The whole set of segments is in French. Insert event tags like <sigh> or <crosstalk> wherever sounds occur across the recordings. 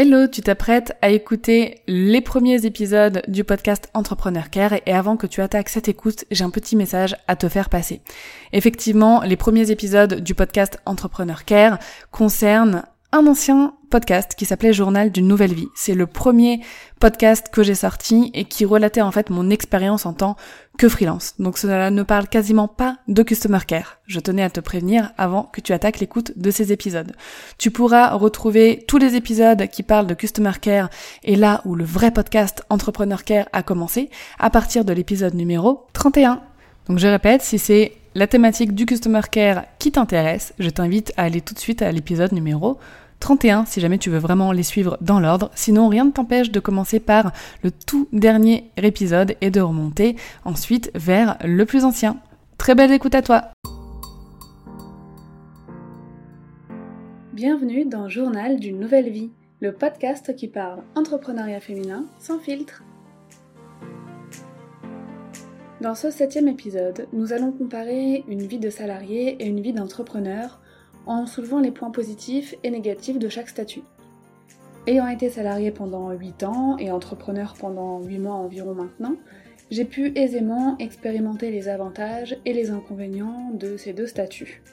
Hello, tu t'apprêtes à écouter les premiers épisodes du podcast Entrepreneur Care et avant que tu attaques cette écoute, j'ai un petit message à te faire passer. Effectivement, les premiers épisodes du podcast Entrepreneur Care concernent un ancien podcast qui s'appelait Journal d'une nouvelle vie. C'est le premier podcast que j'ai sorti et qui relatait en fait mon expérience en tant que freelance. Donc cela ne parle quasiment pas de customer care. Je tenais à te prévenir avant que tu attaques l'écoute de ces épisodes. Tu pourras retrouver tous les épisodes qui parlent de customer care et là où le vrai podcast Entrepreneur Care a commencé à partir de l'épisode numéro 31. Donc je répète, si c'est la thématique du Customer Care qui t'intéresse, je t'invite à aller tout de suite à l'épisode numéro 31 si jamais tu veux vraiment les suivre dans l'ordre. Sinon, rien ne t'empêche de commencer par le tout dernier épisode et de remonter ensuite vers le plus ancien. Très belle écoute à toi Bienvenue dans Journal d'une nouvelle vie, le podcast qui parle entrepreneuriat féminin sans filtre. Dans ce septième épisode, nous allons comparer une vie de salarié et une vie d'entrepreneur en soulevant les points positifs et négatifs de chaque statut. Ayant été salarié pendant 8 ans et entrepreneur pendant 8 mois environ maintenant, j'ai pu aisément expérimenter les avantages et les inconvénients de ces deux statuts.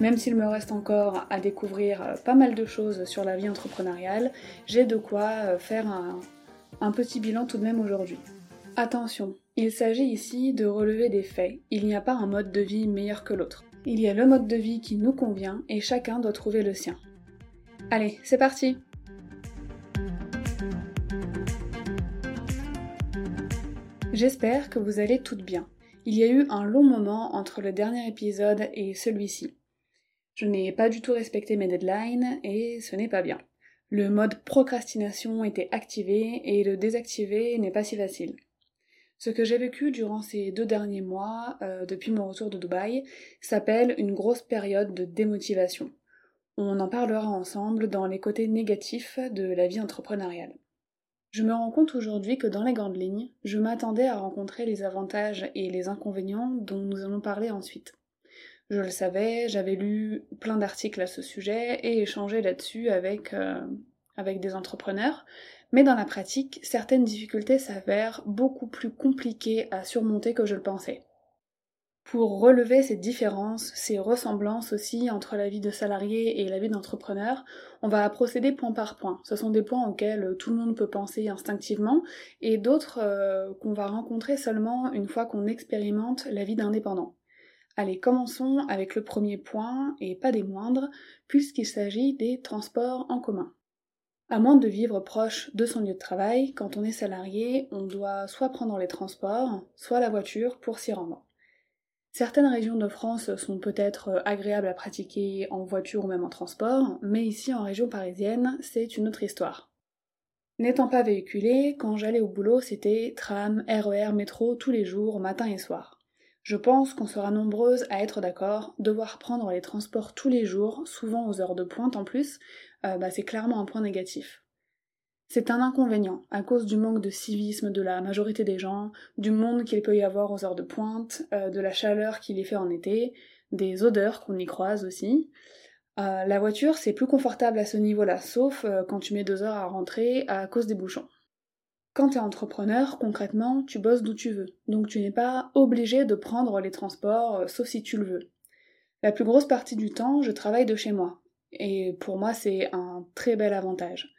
Même s'il me reste encore à découvrir pas mal de choses sur la vie entrepreneuriale, j'ai de quoi faire un, un petit bilan tout de même aujourd'hui. Attention, il s'agit ici de relever des faits, il n'y a pas un mode de vie meilleur que l'autre. Il y a le mode de vie qui nous convient et chacun doit trouver le sien. Allez, c'est parti J'espère que vous allez toutes bien. Il y a eu un long moment entre le dernier épisode et celui-ci. Je n'ai pas du tout respecté mes deadlines et ce n'est pas bien. Le mode procrastination était activé et le désactiver n'est pas si facile. Ce que j'ai vécu durant ces deux derniers mois, euh, depuis mon retour de Dubaï, s'appelle une grosse période de démotivation. On en parlera ensemble dans les côtés négatifs de la vie entrepreneuriale. Je me rends compte aujourd'hui que dans les grandes lignes, je m'attendais à rencontrer les avantages et les inconvénients dont nous allons parler ensuite. Je le savais, j'avais lu plein d'articles à ce sujet et échangé là-dessus avec, euh, avec des entrepreneurs, mais dans la pratique, certaines difficultés s'avèrent beaucoup plus compliquées à surmonter que je le pensais. Pour relever ces différences, ces ressemblances aussi entre la vie de salarié et la vie d'entrepreneur, on va procéder point par point. Ce sont des points auxquels tout le monde peut penser instinctivement et d'autres euh, qu'on va rencontrer seulement une fois qu'on expérimente la vie d'indépendant. Allez, commençons avec le premier point, et pas des moindres, puisqu'il s'agit des transports en commun. À moins de vivre proche de son lieu de travail, quand on est salarié, on doit soit prendre les transports, soit la voiture pour s'y rendre. Certaines régions de France sont peut-être agréables à pratiquer en voiture ou même en transport, mais ici en région parisienne, c'est une autre histoire. N'étant pas véhiculé, quand j'allais au boulot, c'était tram, RER, métro tous les jours, matin et soir. Je pense qu'on sera nombreuses à être d'accord, devoir prendre les transports tous les jours, souvent aux heures de pointe en plus, euh, bah, c'est clairement un point négatif. C'est un inconvénient, à cause du manque de civisme de la majorité des gens, du monde qu'il peut y avoir aux heures de pointe, euh, de la chaleur qu'il y fait en été, des odeurs qu'on y croise aussi. Euh, la voiture, c'est plus confortable à ce niveau-là, sauf quand tu mets deux heures à rentrer à cause des bouchons. Quand tu es entrepreneur, concrètement, tu bosses d'où tu veux, donc tu n'es pas obligé de prendre les transports, euh, sauf si tu le veux. La plus grosse partie du temps, je travaille de chez moi, et pour moi c'est un très bel avantage.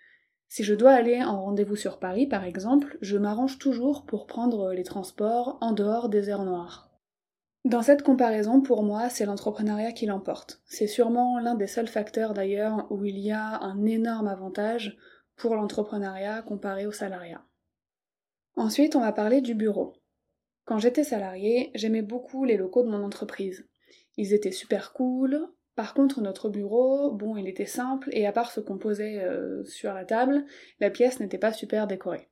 Si je dois aller en rendez-vous sur Paris, par exemple, je m'arrange toujours pour prendre les transports en dehors des heures noires. Dans cette comparaison, pour moi, c'est l'entrepreneuriat qui l'emporte. C'est sûrement l'un des seuls facteurs d'ailleurs où il y a un énorme avantage pour l'entrepreneuriat comparé au salariat. Ensuite, on va parler du bureau. Quand j'étais salarié, j'aimais beaucoup les locaux de mon entreprise. Ils étaient super cool. Par contre, notre bureau, bon, il était simple et à part ce qu'on posait euh, sur la table, la pièce n'était pas super décorée.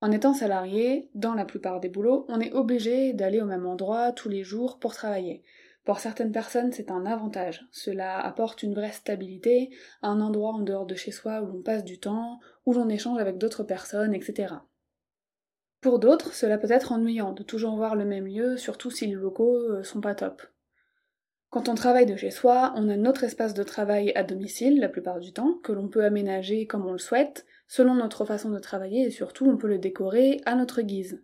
En étant salarié, dans la plupart des boulots, on est obligé d'aller au même endroit tous les jours pour travailler. Pour certaines personnes, c'est un avantage. Cela apporte une vraie stabilité, un endroit en dehors de chez soi où l'on passe du temps, où l'on échange avec d'autres personnes, etc. Pour d'autres, cela peut être ennuyant de toujours voir le même lieu, surtout si les locaux euh, sont pas top. Quand on travaille de chez soi, on a notre espace de travail à domicile la plupart du temps, que l'on peut aménager comme on le souhaite, selon notre façon de travailler et surtout on peut le décorer à notre guise.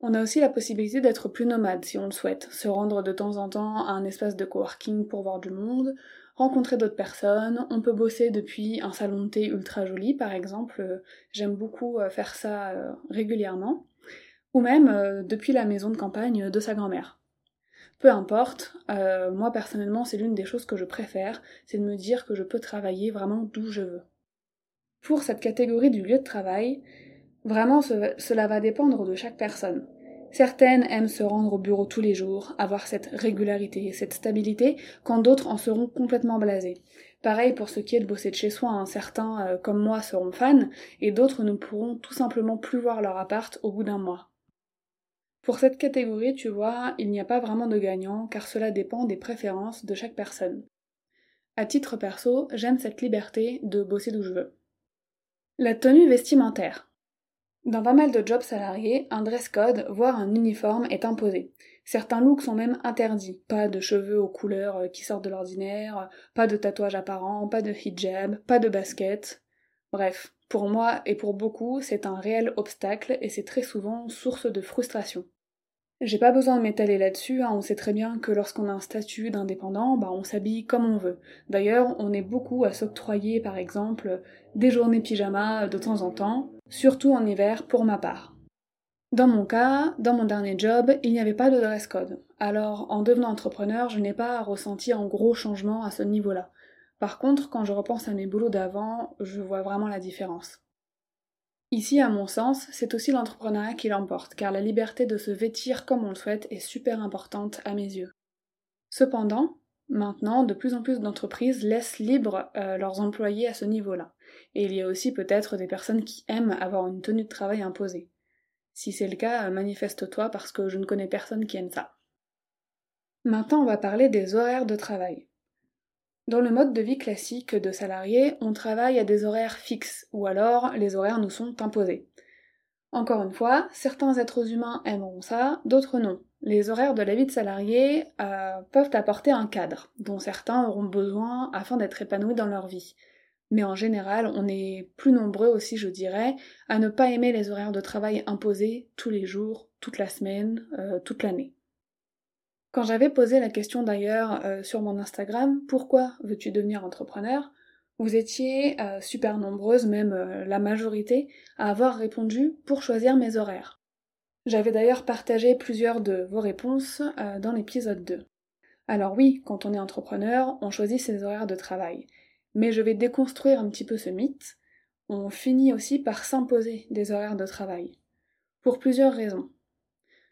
On a aussi la possibilité d'être plus nomade si on le souhaite, se rendre de temps en temps à un espace de coworking pour voir du monde, rencontrer d'autres personnes, on peut bosser depuis un salon de thé ultra joli par exemple, j'aime beaucoup euh, faire ça euh, régulièrement, ou même euh, depuis la maison de campagne de sa grand-mère. Peu importe, moi personnellement c'est l'une des choses que je préfère, c'est de me dire que je peux travailler vraiment d'où je veux. Pour cette catégorie du lieu de travail, vraiment cela va dépendre de chaque personne. Certaines aiment se rendre au bureau tous les jours, avoir cette régularité, cette stabilité, quand d'autres en seront complètement blasés. Pareil pour ce qui est de bosser de chez soi, hein. certains, euh, comme moi, seront fans, et d'autres ne pourront tout simplement plus voir leur appart au bout d'un mois. Pour cette catégorie, tu vois, il n'y a pas vraiment de gagnant, car cela dépend des préférences de chaque personne. À titre perso, j'aime cette liberté de bosser d'où je veux. La tenue vestimentaire. Dans pas mal de jobs salariés, un dress code, voire un uniforme, est imposé. Certains looks sont même interdits. Pas de cheveux aux couleurs euh, qui sortent de l'ordinaire, pas de tatouages apparents, pas de hijab, pas de basket. Bref, pour moi et pour beaucoup, c'est un réel obstacle et c'est très souvent source de frustration. J'ai pas besoin de m'étaler là-dessus, hein. on sait très bien que lorsqu'on a un statut d'indépendant, bah on s'habille comme on veut. D'ailleurs, on est beaucoup à s'octroyer par exemple des journées pyjama de temps en temps, surtout en hiver pour ma part. Dans mon cas, dans mon dernier job, il n'y avait pas de dress code. Alors, en devenant entrepreneur, je n'ai pas ressenti un gros changement à ce niveau-là. Par contre, quand je repense à mes boulots d'avant, je vois vraiment la différence. Ici, à mon sens, c'est aussi l'entrepreneuriat qui l'emporte, car la liberté de se vêtir comme on le souhaite est super importante à mes yeux. Cependant, maintenant, de plus en plus d'entreprises laissent libre euh, leurs employés à ce niveau-là. Et il y a aussi peut-être des personnes qui aiment avoir une tenue de travail imposée. Si c'est le cas, manifeste-toi parce que je ne connais personne qui aime ça. Maintenant, on va parler des horaires de travail. Dans le mode de vie classique de salarié, on travaille à des horaires fixes, ou alors les horaires nous sont imposés. Encore une fois, certains êtres humains aimeront ça, d'autres non. Les horaires de la vie de salarié euh, peuvent apporter un cadre, dont certains auront besoin afin d'être épanouis dans leur vie. Mais en général, on est plus nombreux aussi, je dirais, à ne pas aimer les horaires de travail imposés tous les jours, toute la semaine, euh, toute l'année. Quand j'avais posé la question d'ailleurs euh, sur mon Instagram, pourquoi veux-tu devenir entrepreneur Vous étiez euh, super nombreuses, même euh, la majorité, à avoir répondu pour choisir mes horaires. J'avais d'ailleurs partagé plusieurs de vos réponses dans l'épisode 2. Alors oui, quand on est entrepreneur, on choisit ses horaires de travail. Mais je vais déconstruire un petit peu ce mythe. On finit aussi par s'imposer des horaires de travail. Pour plusieurs raisons.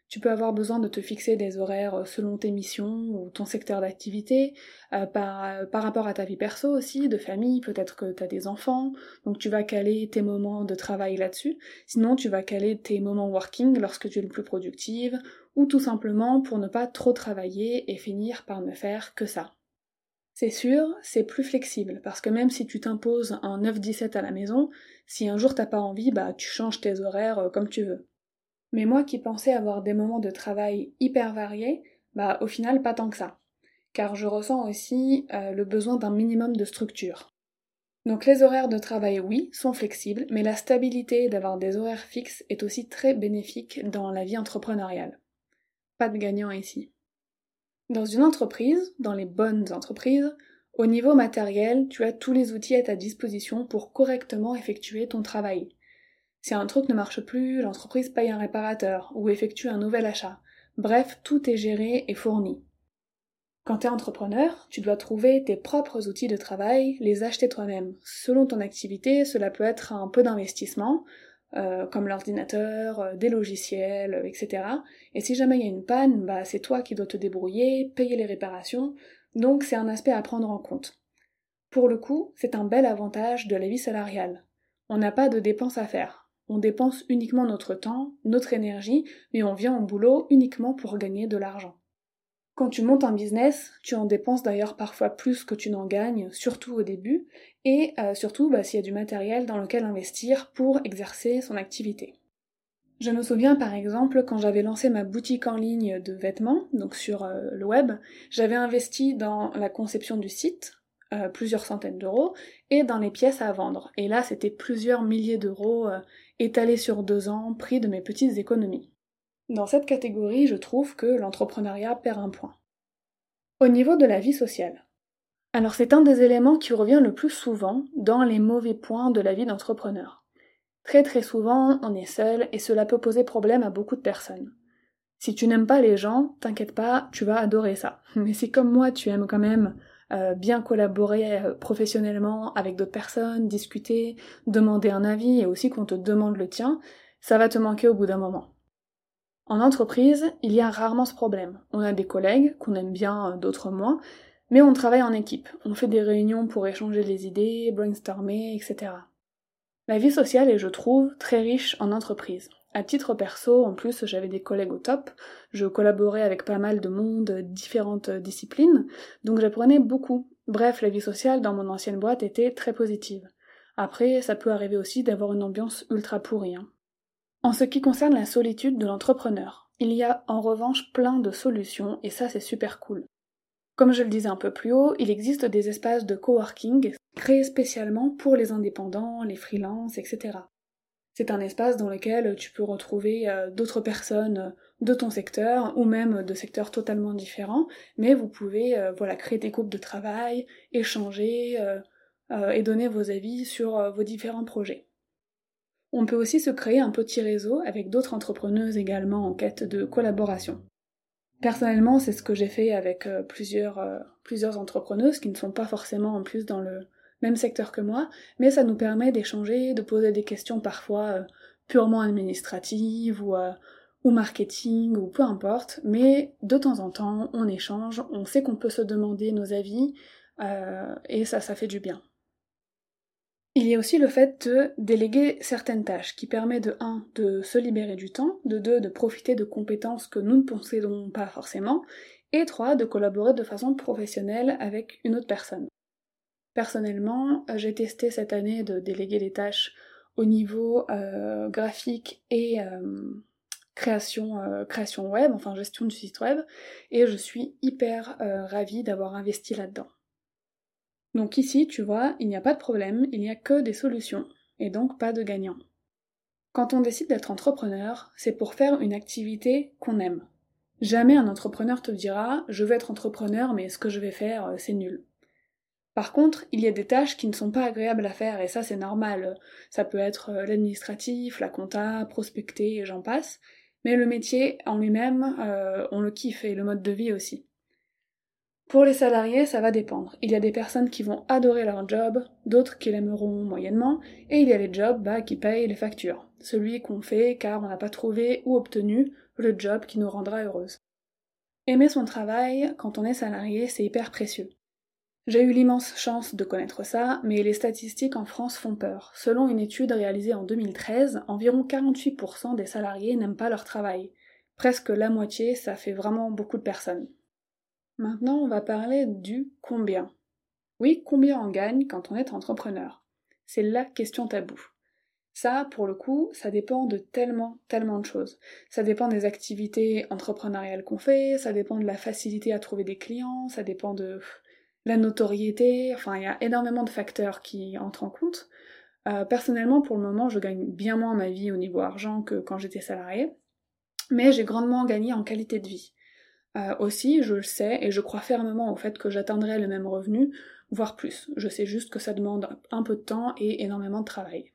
Tu peux avoir besoin de te fixer des horaires euh, selon tes missions ou ton secteur d'activité, euh, par, euh, par rapport à ta vie perso aussi, de famille, peut-être que tu as des enfants, donc tu vas caler tes moments de travail là-dessus, sinon tu vas caler tes moments working lorsque tu es le plus productive, ou tout simplement pour ne pas trop travailler et finir par ne faire que ça. C'est sûr, c'est plus flexible, parce que même si tu t'imposes un 9-17 à la maison, si un jour t'as pas envie, bah tu changes tes horaires comme tu veux. Mais moi qui pensais avoir des moments de travail hyper variés, bah au final pas tant que ça. Car je ressens aussi euh, le besoin d'un minimum de structure. Donc les horaires de travail, oui, sont flexibles, mais la stabilité d'avoir des horaires fixes est aussi très bénéfique dans la vie entrepreneuriale. Pas de gagnant ici. Dans une entreprise, dans les bonnes entreprises, au niveau matériel, tu as tous les outils à ta disposition pour correctement effectuer ton travail. Si un truc ne marche plus, l'entreprise paye un réparateur ou effectue un nouvel achat. Bref, tout est géré et fourni. Quand tu es entrepreneur, tu dois trouver tes propres outils de travail, les acheter toi-même. Selon ton activité, cela peut être un peu d'investissement, euh, comme l'ordinateur, euh, des logiciels, etc. Et si jamais il y a une panne, bah c'est toi qui dois te débrouiller, payer les réparations, donc c'est un aspect à prendre en compte. Pour le coup, c'est un bel avantage de la vie salariale. On n'a pas de dépenses à faire. On dépense uniquement notre temps, notre énergie, mais on vient au boulot uniquement pour gagner de l'argent. Quand tu montes un business, tu en dépenses d'ailleurs parfois plus que tu n'en gagnes, surtout au début, et euh, surtout bah, s'il y a du matériel dans lequel investir pour exercer son activité. Je me souviens par exemple quand j'avais lancé ma boutique en ligne de vêtements, donc sur euh, le web, j'avais investi dans la conception du site, euh, plusieurs centaines d'euros, et dans les pièces à vendre. Et là, c'était plusieurs milliers d'euros étalés sur deux ans, pris de mes petites économies. Dans cette catégorie, je trouve que l'entrepreneuriat perd un point. Au niveau de la vie sociale. Alors c'est un des éléments qui revient le plus souvent dans les mauvais points de la vie d'entrepreneur. Très très souvent, on est seul et cela peut poser problème à beaucoup de personnes. Si tu n'aimes pas les gens, t'inquiète pas, tu vas adorer ça. <laughs> Mais si comme moi tu aimes quand même euh, bien collaborer euh, professionnellement avec d'autres personnes, discuter, demander un avis et aussi qu'on te demande le tien, ça va te manquer au bout d'un moment. En entreprise, il y a rarement ce problème. On a des collègues qu'on aime bien, euh, d'autres moins, mais on travaille en équipe. On fait des réunions pour échanger les idées, brainstormer, etc. La vie sociale est, je trouve, très riche en entreprise. À titre perso, en plus, j'avais des collègues au top, je collaborais avec pas mal de monde, différentes disciplines, donc j'apprenais beaucoup. Bref, la vie sociale dans mon ancienne boîte était très positive. Après, ça peut arriver aussi d'avoir une ambiance ultra pourrie. Hein. En ce qui concerne la solitude de l'entrepreneur, il y a en revanche plein de solutions et ça c'est super cool. Comme je le disais un peu plus haut, il existe des espaces de coworking créés spécialement pour les indépendants, les freelances, etc. C'est un espace dans lequel tu peux retrouver euh, d'autres personnes de ton secteur ou même de secteurs totalement différents, mais vous pouvez euh, voilà créer des groupes de travail, échanger euh, et donner vos avis sur vos différents projets. On peut aussi se créer un petit réseau avec d'autres entrepreneuses également en quête de collaboration. Personnellement, c'est ce que j'ai fait avec euh, plusieurs, euh, plusieurs entrepreneuses qui ne sont pas forcément en plus dans le même secteur que moi, mais ça nous permet d'échanger, de poser des questions parfois euh, purement administratives ou, ou marketing ou peu importe, mais de temps en temps on échange, on sait qu'on peut se demander nos avis et ça, ça fait du bien. Il y a aussi le fait de déléguer certaines tâches qui permet de 1 de se libérer du temps, de 2 de profiter de compétences que nous ne possédons pas forcément, et 3 de collaborer de façon professionnelle avec une autre personne. Personnellement, j'ai testé cette année de déléguer des tâches au niveau euh, graphique et euh, création, euh, création web, enfin gestion du site web, et je suis hyper ravie d'avoir investi là-dedans. Donc ici, tu vois, il n'y a pas de problème, il n'y a que des solutions, et donc pas de gagnant. Quand on décide d'être entrepreneur, c'est pour faire une activité qu'on aime. Jamais un entrepreneur te dira je veux être entrepreneur mais ce que je vais faire euh, c'est nul. Par contre, il y a des tâches qui ne sont pas agréables à faire et ça c'est normal. Ça peut être euh, l'administratif, la compta, prospecter et j'en passe. Mais le métier en lui-même, euh, on le kiffe et le mode de vie aussi. Pour les salariés, ça va dépendre. Il y a des personnes qui vont adorer leur job, d'autres qui l'aimeront moyennement, et il y a les jobs bah, qui payent les factures. Celui qu'on fait car on n'a pas trouvé ou obtenu le job qui nous rendra heureuse. Aimer son travail, quand on est salarié, c'est hyper précieux. J'ai eu l'immense chance de connaître ça, mais les statistiques en France font peur. Selon une étude réalisée en 2013, environ 48% des salariés n'aiment pas leur travail. Presque la moitié, ça fait vraiment beaucoup de personnes. Maintenant, on va parler du combien. Oui, combien on gagne quand on est entrepreneur? C'est la question tabou. Ça, pour le coup, ça dépend de tellement, tellement de choses. Ça dépend des activités entrepreneuriales qu'on fait, ça dépend de la facilité à trouver des clients, ça dépend de la notoriété, enfin, il y a énormément de facteurs qui entrent en compte. Euh, personnellement, pour le moment, je gagne bien moins ma vie au niveau argent que quand j'étais salarié, mais j'ai grandement gagné en qualité de vie. Euh, aussi, je le sais et je crois fermement au fait que j'atteindrai le même revenu, voire plus. Je sais juste que ça demande un peu de temps et énormément de travail.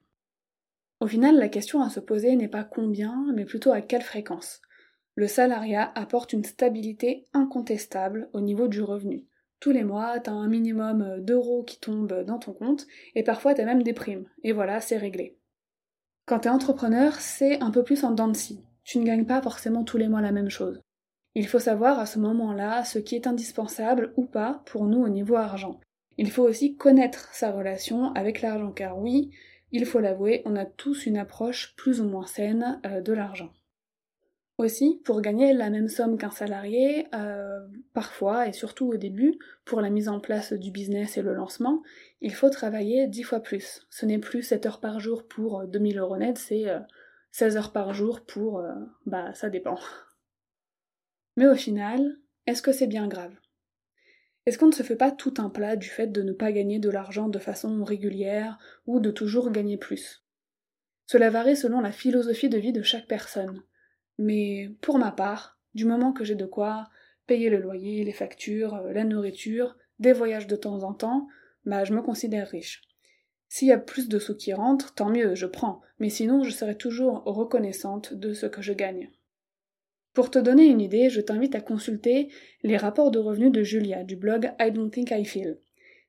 Au final, la question à se poser n'est pas combien, mais plutôt à quelle fréquence. Le salariat apporte une stabilité incontestable au niveau du revenu. Tous les mois, t'as un minimum d'euros qui tombent dans ton compte, et parfois t'as même des primes. Et voilà, c'est réglé. Quand t'es entrepreneur, c'est un peu plus en dents de scie. Tu ne gagnes pas forcément tous les mois la même chose. Il faut savoir à ce moment-là ce qui est indispensable ou pas pour nous au niveau argent. Il faut aussi connaître sa relation avec l'argent car oui, il faut l'avouer, on a tous une approche plus ou moins saine euh, de l'argent. Aussi, pour gagner la même somme qu'un salarié, euh, parfois et surtout au début, pour la mise en place du business et le lancement, il faut travailler dix fois plus. Ce n'est plus 7 heures par jour pour 2000 euros net, c'est 16 heures par jour pour... Euh, bah ça dépend. Mais au final, est-ce que c'est bien grave? Est-ce qu'on ne se fait pas tout un plat du fait de ne pas gagner de l'argent de façon régulière ou de toujours gagner plus? Cela varie selon la philosophie de vie de chaque personne. Mais pour ma part, du moment que j'ai de quoi payer le loyer, les factures, euh, la nourriture, des voyages de temps en temps, bah je me considère riche. S'il y a plus de sous qui rentrent, tant mieux, je prends, mais sinon je serai toujours reconnaissante de ce que je gagne. Pour te donner une idée, je t'invite à consulter les rapports de revenus de Julia du blog I Don't Think I Feel.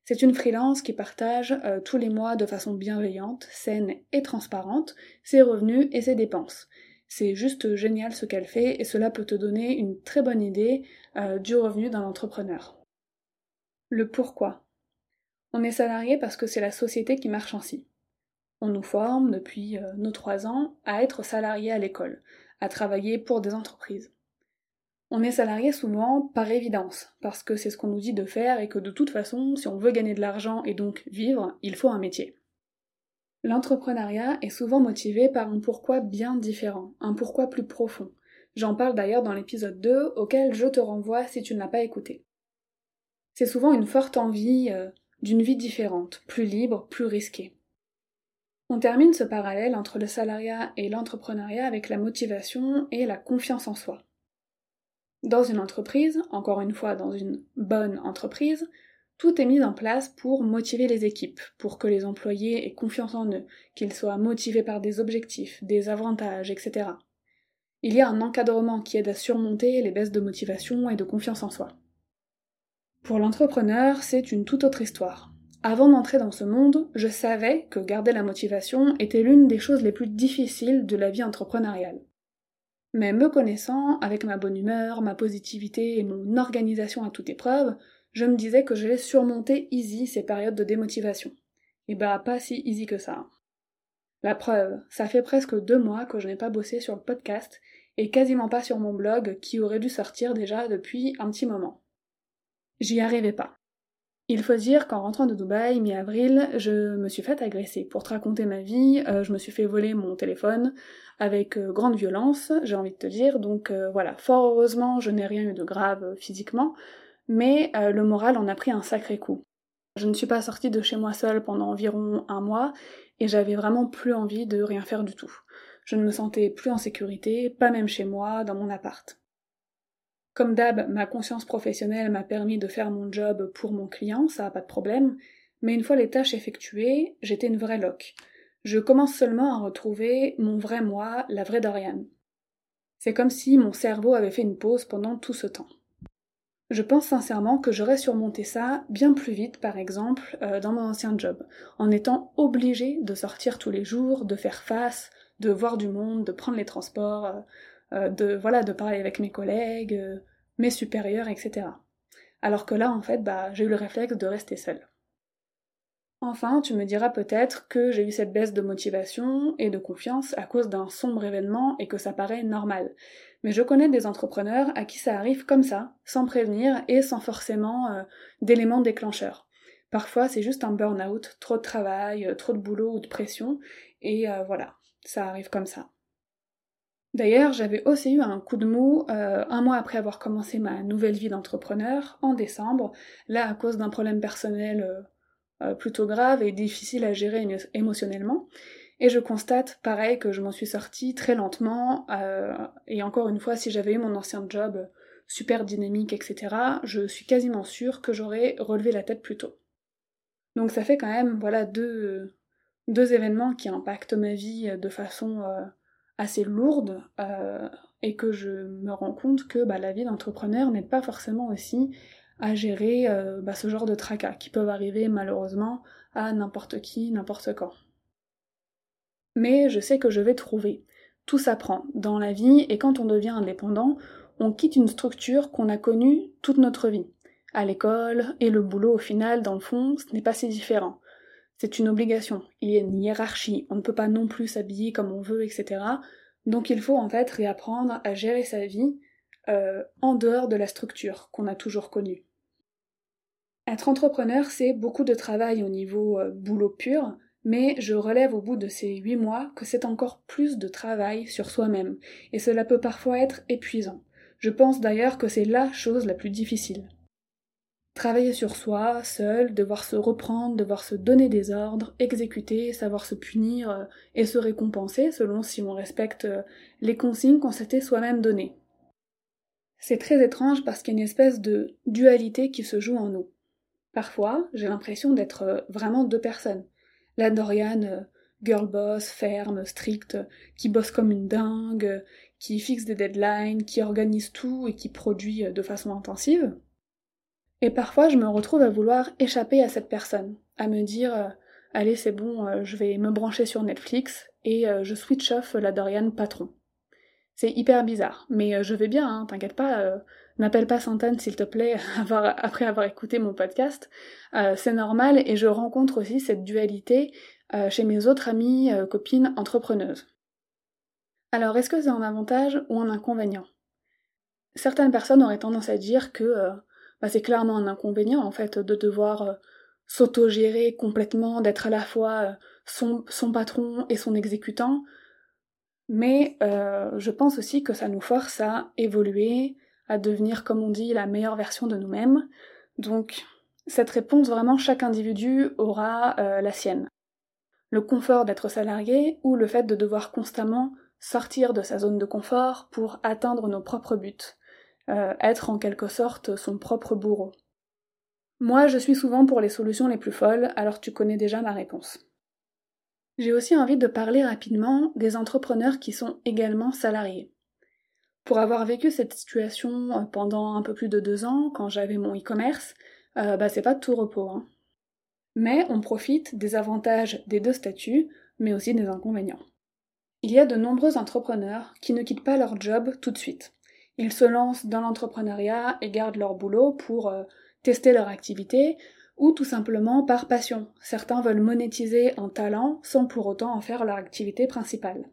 C'est une freelance qui partage euh, tous les mois de façon bienveillante, saine et transparente ses revenus et ses dépenses. C'est juste génial ce qu'elle fait et cela peut te donner une très bonne idée euh, du revenu d'un entrepreneur. Le pourquoi. On est salarié parce que c'est la société qui marche ainsi. On nous forme depuis euh, nos trois ans à être salarié à l'école, à travailler pour des entreprises. On est salarié souvent par évidence, parce que c'est ce qu'on nous dit de faire et que de toute façon, si on veut gagner de l'argent et donc vivre, il faut un métier. L'entrepreneuriat est souvent motivé par un pourquoi bien différent, un pourquoi plus profond. J'en parle d'ailleurs dans l'épisode 2 auquel je te renvoie si tu ne l'as pas écouté. C'est souvent une forte envie euh, d'une vie différente, plus libre, plus risquée. On termine ce parallèle entre le salariat et l'entrepreneuriat avec la motivation et la confiance en soi. Dans une entreprise, encore une fois dans une bonne entreprise, tout est mis en place pour motiver les équipes, pour que les employés aient confiance en eux, qu'ils soient motivés par des objectifs, des avantages, etc. Il y a un encadrement qui aide à surmonter les baisses de motivation et de confiance en soi. Pour l'entrepreneur, c'est une toute autre histoire. Avant d'entrer dans ce monde, je savais que garder la motivation était l'une des choses les plus difficiles de la vie entrepreneuriale. Mais me connaissant, avec ma bonne humeur, ma positivité et mon organisation à toute épreuve, je me disais que j'allais surmonter easy ces périodes de démotivation. Et bah pas si easy que ça. La preuve, ça fait presque deux mois que je n'ai pas bossé sur le podcast et quasiment pas sur mon blog qui aurait dû sortir déjà depuis un petit moment. J'y arrivais pas. Il faut dire qu'en rentrant de Dubaï, mi-avril, je me suis fait agresser. Pour te raconter ma vie, euh, je me suis fait voler mon téléphone avec euh, grande violence, j'ai envie de te dire. Donc euh, voilà, fort heureusement, je n'ai rien eu de grave physiquement, mais le moral en a pris un sacré coup. Je ne suis pas sortie de chez moi seule pendant environ un mois et j'avais vraiment plus envie de rien faire du tout. Je ne me sentais plus en sécurité, pas même chez moi, dans mon appart. Comme d'hab, ma conscience professionnelle m'a permis de faire mon job pour mon client, ça a pas de problème, mais une fois les tâches effectuées, j'étais une vraie loque. Je commence seulement à retrouver mon vrai moi, la vraie Dorian. C'est comme si mon cerveau avait fait une pause pendant tout ce temps. Je pense sincèrement que j'aurais surmonté ça bien plus vite, par exemple, euh, dans mon ancien job, en étant obligée de sortir tous les jours, de faire face, de voir du monde, de prendre les transports, euh, euh, de voilà, de parler avec mes collègues, mes supérieurs, etc. Alors que là, en fait, bah, j'ai eu le réflexe de rester seule. Enfin, tu me diras peut-être que j'ai eu cette baisse de motivation et de confiance à cause d'un sombre événement et que ça paraît normal. Mais je connais des entrepreneurs à qui ça arrive comme ça, sans prévenir et sans forcément euh, d'éléments déclencheurs. Parfois, c'est juste un burn-out, trop de travail, trop de boulot ou de pression, et voilà, ça arrive comme ça. D'ailleurs, j'avais aussi eu un coup de mou euh, un mois après avoir commencé ma nouvelle vie d'entrepreneur, en décembre, là à cause d'un problème personnel euh, euh, plutôt grave et difficile à gérer émotionnellement. Et je constate, pareil, que je m'en suis sortie très lentement, et encore une fois, si j'avais eu mon ancien job super dynamique, etc., je suis quasiment sûre que j'aurais relevé la tête plus tôt. Donc ça fait quand même, voilà, deux, deux événements qui impactent ma vie de façon assez lourde euh, et que je me rends compte que bah, la vie d'entrepreneur n'est pas forcément aussi à gérer euh, bah, ce genre de tracas qui peuvent arriver malheureusement à n'importe qui, n'importe quand. Mais je sais que je vais trouver. Tout s'apprend dans la vie et quand on devient indépendant, on quitte une structure qu'on a connue toute notre vie. À l'école et le boulot au final, dans le fond, ce n'est pas si différent. C'est une obligation, il y a une hiérarchie, on ne peut pas non plus s'habiller comme on veut, etc. Donc il faut en fait réapprendre à gérer sa vie euh, en dehors de la structure qu'on a toujours connue. Être entrepreneur, c'est beaucoup de travail au niveau euh, boulot pur, mais je relève au bout de ces huit mois que c'est encore plus de travail sur soi-même, et cela peut parfois être épuisant. Je pense d'ailleurs que c'est la chose la plus difficile. Travailler sur soi, seul, devoir se reprendre, devoir se donner des ordres, exécuter, savoir se punir euh, et se récompenser selon si on respecte euh, les consignes qu'on s'était soi-même données. C'est très étrange parce qu'il y a une espèce de dualité qui se joue en nous. Parfois, j'ai l'impression d'être euh, vraiment deux personnes. La Dorian, girl boss, ferme, stricte, qui bosse comme une dingue, qui fixe des deadlines, qui organise tout et qui produit de façon intensive. Et parfois, je me retrouve à vouloir échapper à cette personne, à me dire euh, allez, c'est bon, euh, je vais me brancher sur Netflix et euh, je switch off la Dorian patron. C'est hyper bizarre, mais je vais bien, hein, t'inquiète pas, n'appelle pas Santane s'il te plaît <laughs> après avoir écouté mon podcast. c'est normal et je rencontre aussi cette dualité chez mes autres amies, copines entrepreneuses. Alors, est-ce que c'est un avantage ou un inconvénient? Certaines personnes auraient tendance à dire que bah, c'est clairement un inconvénient en fait de devoir euh, s'autogérer complètement, d'être à la fois euh, son, patron et son exécutant. Mais euh, je pense aussi que ça nous force à évoluer, à devenir, comme on dit, la meilleure version de nous-mêmes. Donc cette réponse, vraiment, chaque individu aura la sienne. Le confort d'être salarié ou le fait de devoir constamment sortir de sa zone de confort pour atteindre nos propres buts. Euh, être en quelque sorte son propre bourreau. Moi, je suis souvent pour les solutions les plus folles, alors tu connais déjà ma réponse. J'ai aussi envie de parler rapidement des entrepreneurs qui sont également salariés. Pour avoir vécu cette situation euh, pendant un peu plus de deux ans, quand j'avais mon e-commerce, euh, bah c'est pas tout repos. Hein. Mais on profite des avantages des deux statuts, mais aussi des inconvénients. Il y a de nombreux entrepreneurs qui ne quittent pas leur job tout de suite. Ils se lancent dans l'entrepreneuriat et gardent leur boulot pour euh, tester leur activité ou tout simplement par passion. Certains veulent monétiser un talent sans pour autant en faire leur activité principale.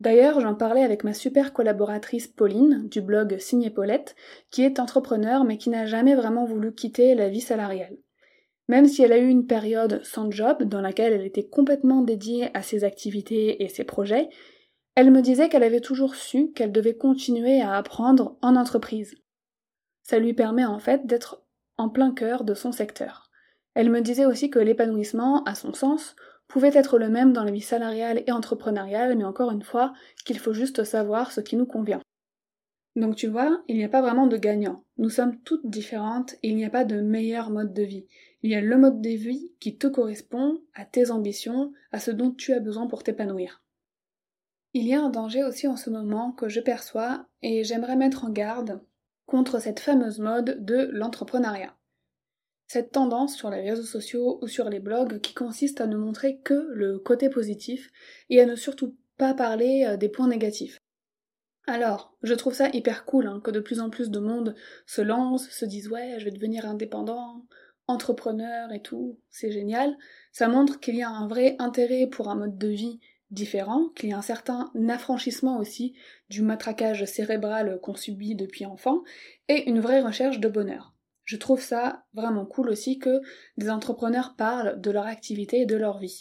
D'ailleurs, j'en parlais avec ma super collaboratrice Pauline du blog Signé Paulette, qui est entrepreneur mais qui n'a jamais vraiment voulu quitter la vie salariale. Même si elle a eu une période sans job dans laquelle elle était complètement dédiée à ses activités et ses projets, elle me disait qu'elle avait toujours su qu'elle devait continuer à apprendre en entreprise. Ça lui permet en fait d'être en plein cœur de son secteur. Elle me disait aussi que l'épanouissement, à son sens, pouvait être le même dans la vie salariale et entrepreneuriale, mais encore une fois, qu'il faut juste savoir ce qui nous convient. Donc tu vois, il n'y a pas vraiment de gagnant. Nous sommes toutes différentes et il n'y a pas de meilleur mode de vie. Il y a le mode de vie qui te correspond à tes ambitions, à ce dont tu as besoin pour t'épanouir. Il y a un danger aussi en ce moment que je perçois et j'aimerais mettre en garde contre cette fameuse mode de l'entrepreneuriat. Cette tendance sur les réseaux sociaux ou sur les blogs qui consiste à ne montrer que le côté positif et à ne surtout pas parler euh, des points négatifs. Alors, je trouve ça hyper cool hein, que de plus en plus de monde se lance, se dise ouais, je vais devenir indépendant, entrepreneur et tout, c'est génial. Ça montre qu'il y a un vrai intérêt pour un mode de vie différent, qu'il y a un certain affranchissement aussi du matraquage cérébral qu'on subit depuis enfant, et une vraie recherche de bonheur. Je trouve ça vraiment cool aussi que des entrepreneurs parlent de leur activité et de leur vie.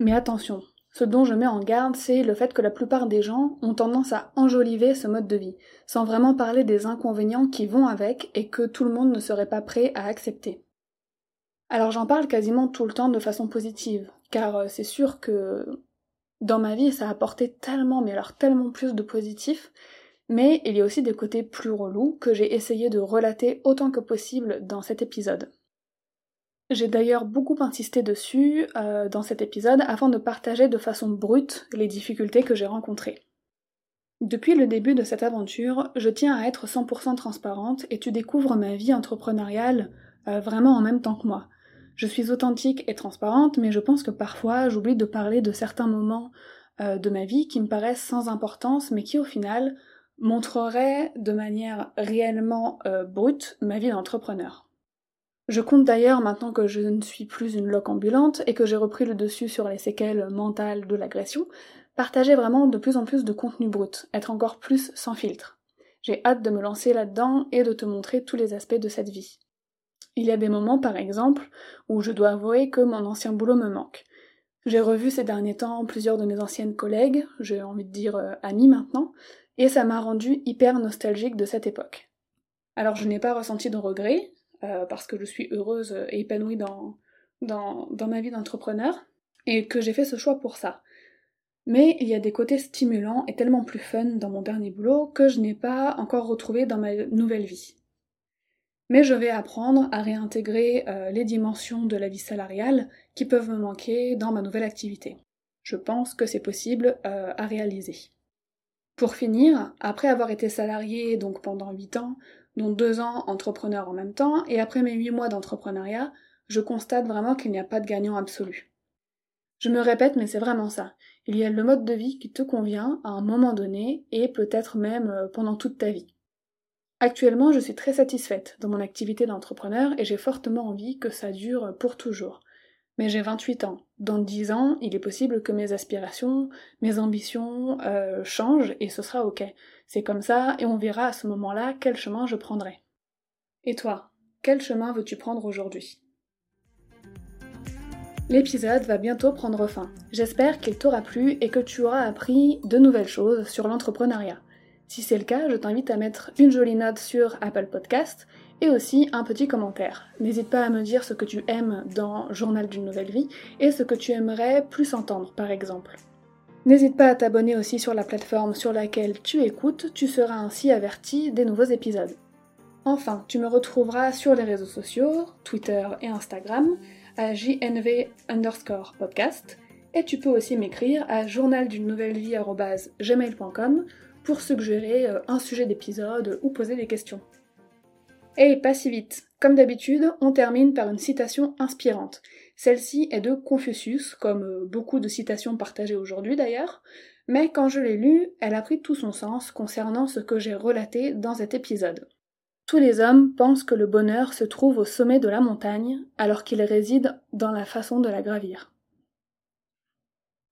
Mais attention, ce dont je mets en garde, c'est le fait que la plupart des gens ont tendance à enjoliver ce mode de vie, sans vraiment parler des inconvénients qui vont avec et que tout le monde ne serait pas prêt à accepter. Alors j'en parle quasiment tout le temps de façon positive, car euh, c'est sûr que dans ma vie ça a apporté tellement, mais alors tellement plus de positif, mais il y a aussi des côtés plus relous que j'ai essayé de relater autant que possible dans cet épisode. J'ai d'ailleurs beaucoup insisté dessus euh, dans cet épisode afin de partager de façon brute les difficultés que j'ai rencontrées. Depuis le début de cette aventure, je tiens à être 100% transparente et tu découvres ma vie entrepreneuriale euh, vraiment en même temps que moi. Je suis authentique et transparente, mais je pense que parfois j'oublie de parler de certains moments euh, de ma vie qui me paraissent sans importance, mais qui au final montreraient de manière réellement euh, brute ma vie d'entrepreneur. Je compte d'ailleurs, maintenant que je ne suis plus une loque ambulante et que j'ai repris le dessus sur les séquelles mentales de l'agression, partager vraiment de plus en plus de contenu brut, être encore plus sans filtre. J'ai hâte de me lancer là-dedans et de te montrer tous les aspects de cette vie. Il y a des moments, par exemple, où je dois avouer que mon ancien boulot me manque. J'ai revu ces derniers temps plusieurs de mes anciennes collègues, j'ai envie de dire euh, amis maintenant, et ça m'a rendu hyper nostalgique de cette époque. Alors je n'ai pas ressenti de regrets, euh, parce que je suis heureuse et épanouie dans ma vie d'entrepreneur, et que j'ai fait ce choix pour ça. Mais il y a des côtés stimulants et tellement plus fun dans mon dernier boulot que je n'ai pas encore retrouvé dans ma nouvelle vie. Mais je vais apprendre à réintégrer euh, les dimensions de la vie salariale qui peuvent me manquer dans ma nouvelle activité. Je pense que c'est possible euh, à réaliser. Pour finir, après avoir été salarié donc pendant 8 ans, dont 2 ans entrepreneur en même temps, et après mes 8 mois d'entrepreneuriat, je constate vraiment qu'il n'y a pas de gagnant absolu. Je me répète, mais c'est vraiment ça. Il y a le mode de vie qui te convient à un moment donné et peut-être même euh, pendant toute ta vie. Actuellement, je suis très satisfaite dans mon activité d'entrepreneur et j'ai fortement envie que ça dure pour toujours. Mais j'ai 28 ans. Dans 10 ans, il est possible que mes aspirations, mes ambitions euh, changent et ce sera ok. C'est comme ça et on verra à ce moment-là quel chemin je prendrai. Et toi, quel chemin veux-tu prendre aujourd'hui? L'épisode va bientôt prendre fin. J'espère qu'il t'aura plu et que tu auras appris de nouvelles choses sur l'entrepreneuriat. Si c'est le cas, je t'invite à mettre une jolie note sur Apple Podcast et aussi un petit commentaire. N'hésite pas à me dire ce que tu aimes dans Journal d'une nouvelle vie et ce que tu aimerais plus entendre par exemple. N'hésite pas à t'abonner aussi sur la plateforme sur laquelle tu écoutes, tu seras ainsi averti des nouveaux épisodes. Enfin, tu me retrouveras sur les réseaux sociaux, Twitter et Instagram, à jnv underscore podcast, et tu peux aussi m'écrire à journal d'une nouvelle vie.gmail.com pour suggérer euh, un sujet d'épisode ou poser des questions. Et pas si vite. Comme d'habitude, on termine par une citation inspirante. Celle-ci est de Confucius, comme euh, beaucoup de citations partagées aujourd'hui d'ailleurs, mais quand je l'ai lue, elle a pris tout son sens concernant ce que j'ai relaté dans cet épisode. Tous les hommes pensent que le bonheur se trouve au sommet de la montagne, alors qu'il réside dans la façon de la gravir.